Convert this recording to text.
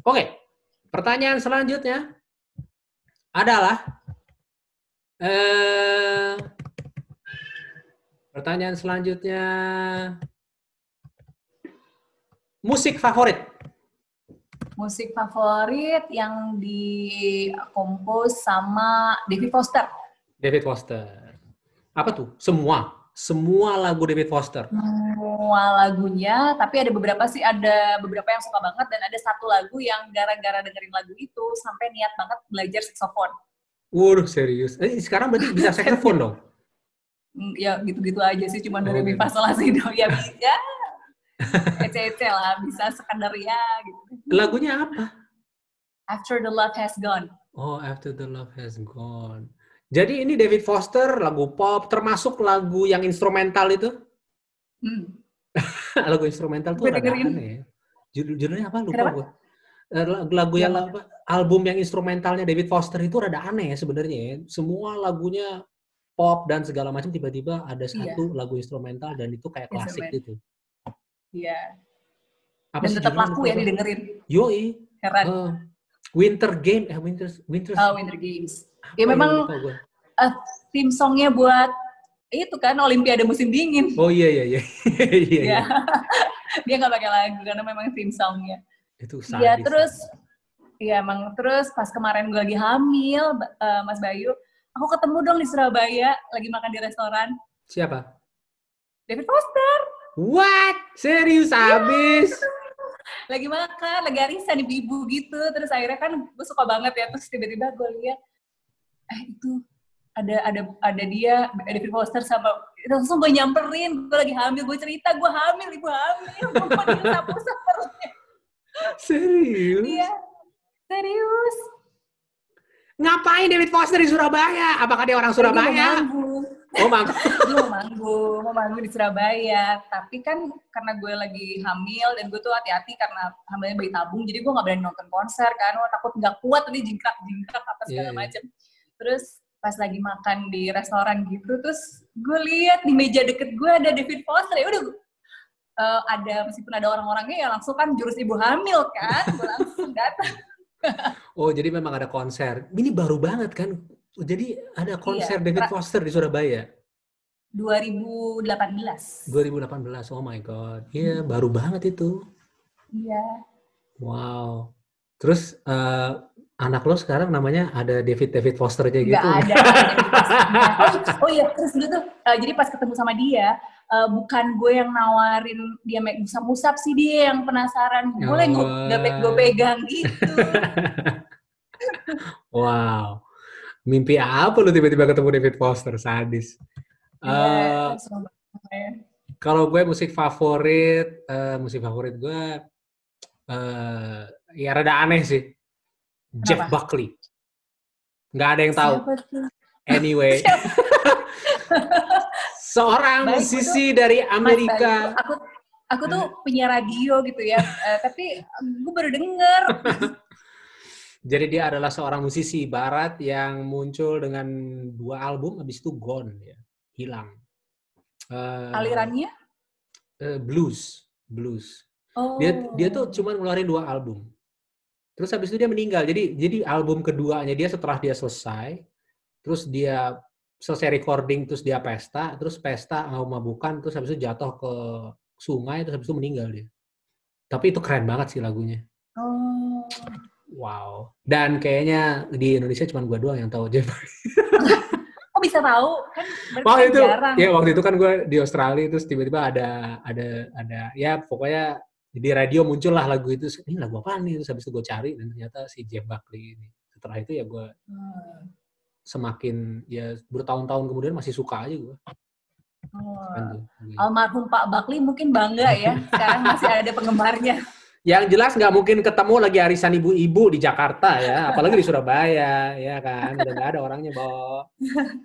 Oke, pertanyaan selanjutnya adalah eh, pertanyaan selanjutnya musik favorit. Musik favorit yang dikompos sama David Foster. David Foster. Apa tuh? Semua. Semua lagu David Foster. Semua lagunya, tapi ada beberapa sih, ada beberapa yang suka banget dan ada satu lagu yang gara-gara dengerin lagu itu sampai niat banget belajar saxophone. Waduh, serius. Eh, sekarang berarti bisa saxophone dong? Mm, Ya gitu-gitu aja sih, cuma dari Oh, mi gitu. fa sol la si do ya bisa. Ece-ece lah, bisa sekadar ya gitu. Lagunya apa? After the love has gone. Oh, After the Love Has Gone. Jadi ini David Foster, lagu pop, termasuk lagu yang instrumental itu? Hmm. lagu instrumental tuh rada dengerin. aneh ya. Judul, judulnya apa? Lupa Kenapa? gue. Eh, Lagu, lagu yang apa? Album yang instrumentalnya David Foster itu rada aneh ya sebenarnya ya. Semua lagunya pop dan segala macam tiba-tiba ada Iya. satu lagu instrumental dan itu kayak klasik Instrumen. gitu. Iya. Apa Dan tetap laku ya didengerin. Yoi. Heran. Eh, Winter Game, eh Winter Winter. Oh, Winter Games. apa Ya memang gua. eh, tim songnya buat itu kan Olimpiade musim dingin. Oh iya iya iya. iya, iya. Ya. Dia nggak pakai lagu karena memang tim songnya. Itu Iya, sadis. terus Iya, emang terus pas kemarin gue lagi hamil, eh, Mas Bayu, aku ketemu dong di Surabaya, lagi makan di restoran. Siapa? David Foster, What? Serius abis? Lagi makan, lagi arisan ibu-ibu gitu. Terus akhirnya kan gue suka banget ya, terus tiba-tiba gue lihat, eh itu ada ada ada dia, David Foster sama langsung gue nyamperin, gue lagi hamil, gue cerita gue hamil, ibu hamil, gue perutnya. Serius? Iya, serius. Ngapain David Foster di Surabaya? Apakah dia orang Dia mau manggung. Oh, mau manggung, mau manggung di Surabaya. Tapi kan karena gue lagi hamil dan gue tuh hati-hati karena hamilnya bayi tabung, jadi gue nggak berani nonton konser kan, Wah, takut nggak kuat nanti jingkrak-jingkrak apa segala Iya, iya. macem. Terus pas lagi makan di restoran gitu, terus gue lihat di meja deket gue ada David Foster ya udah eh, ada meskipun ada orang-orangnya ya langsung kan jurus ibu hamil kan, gue langsung datang. Oh, jadi memang ada konser. Ini baru banget kan? Jadi ada konser Iya, David Foster di Surabaya 2018. 2018. Oh my god. Iya, baru banget itu. Iya. Wow. Terus eh, anak lo sekarang namanya ada David David Foster aja gitu. nggak ada oh, oh iya terus dulu tuh eh, jadi pas ketemu sama dia eh, bukan gue yang nawarin dia make musap-musap sih dia yang penasaran boleh gue Oh. gue pegang gitu wow. Mimpi apa lo tiba-tiba ketemu David Foster? Sadis. Iya, Eh, seru banget. Kalau gue musik favorit, eh, musik favorit gue, eh ya rada aneh sih. Jeff Kenapa? Buckley. Nggak ada yang tahu. Tuh? Anyway, seorang Baik, musisi dari Mas Bayu, Amerika. aku aku tuh punya radio gitu ya eh, tapi gue baru denger Jadi dia adalah seorang musisi barat yang muncul dengan dua album, habis itu gone, ya, hilang. Eh, alirannya eh, blues, blues. oh Dia dia tuh cuma ngeluarin dua album. Terus habis itu dia meninggal. Jadi jadi album keduanya dia setelah dia selesai, terus dia selesai recording, terus dia pesta, terus pesta mau mabukan, terus habis itu jatuh ke sungai, terus habis itu meninggal dia. Tapi itu keren banget sih lagunya. Wow. Dan kayaknya di Indonesia cuma gua doang yang tahu Jeff. kok bisa tahu kan kan itu, jarang ya waktu itu kan gue di Australia terus tiba-tiba ada ada ada ya pokoknya di radio muncul lah lagu itu ini lagu apa nih terus habis itu gue cari dan ternyata si Jeff Buckley ini setelah itu ya gue Hmm. semakin ya bertahun-tahun kemudian masih suka aja gue Oh. Tuh lagunya. almarhum Pak Bakli mungkin bangga ya sekarang masih ada penggemarnya yang jelas nggak mungkin ketemu lagi arisan ibu-ibu di Jakarta ya apalagi di Surabaya ya kan? Udah nggak ada orangnya Bo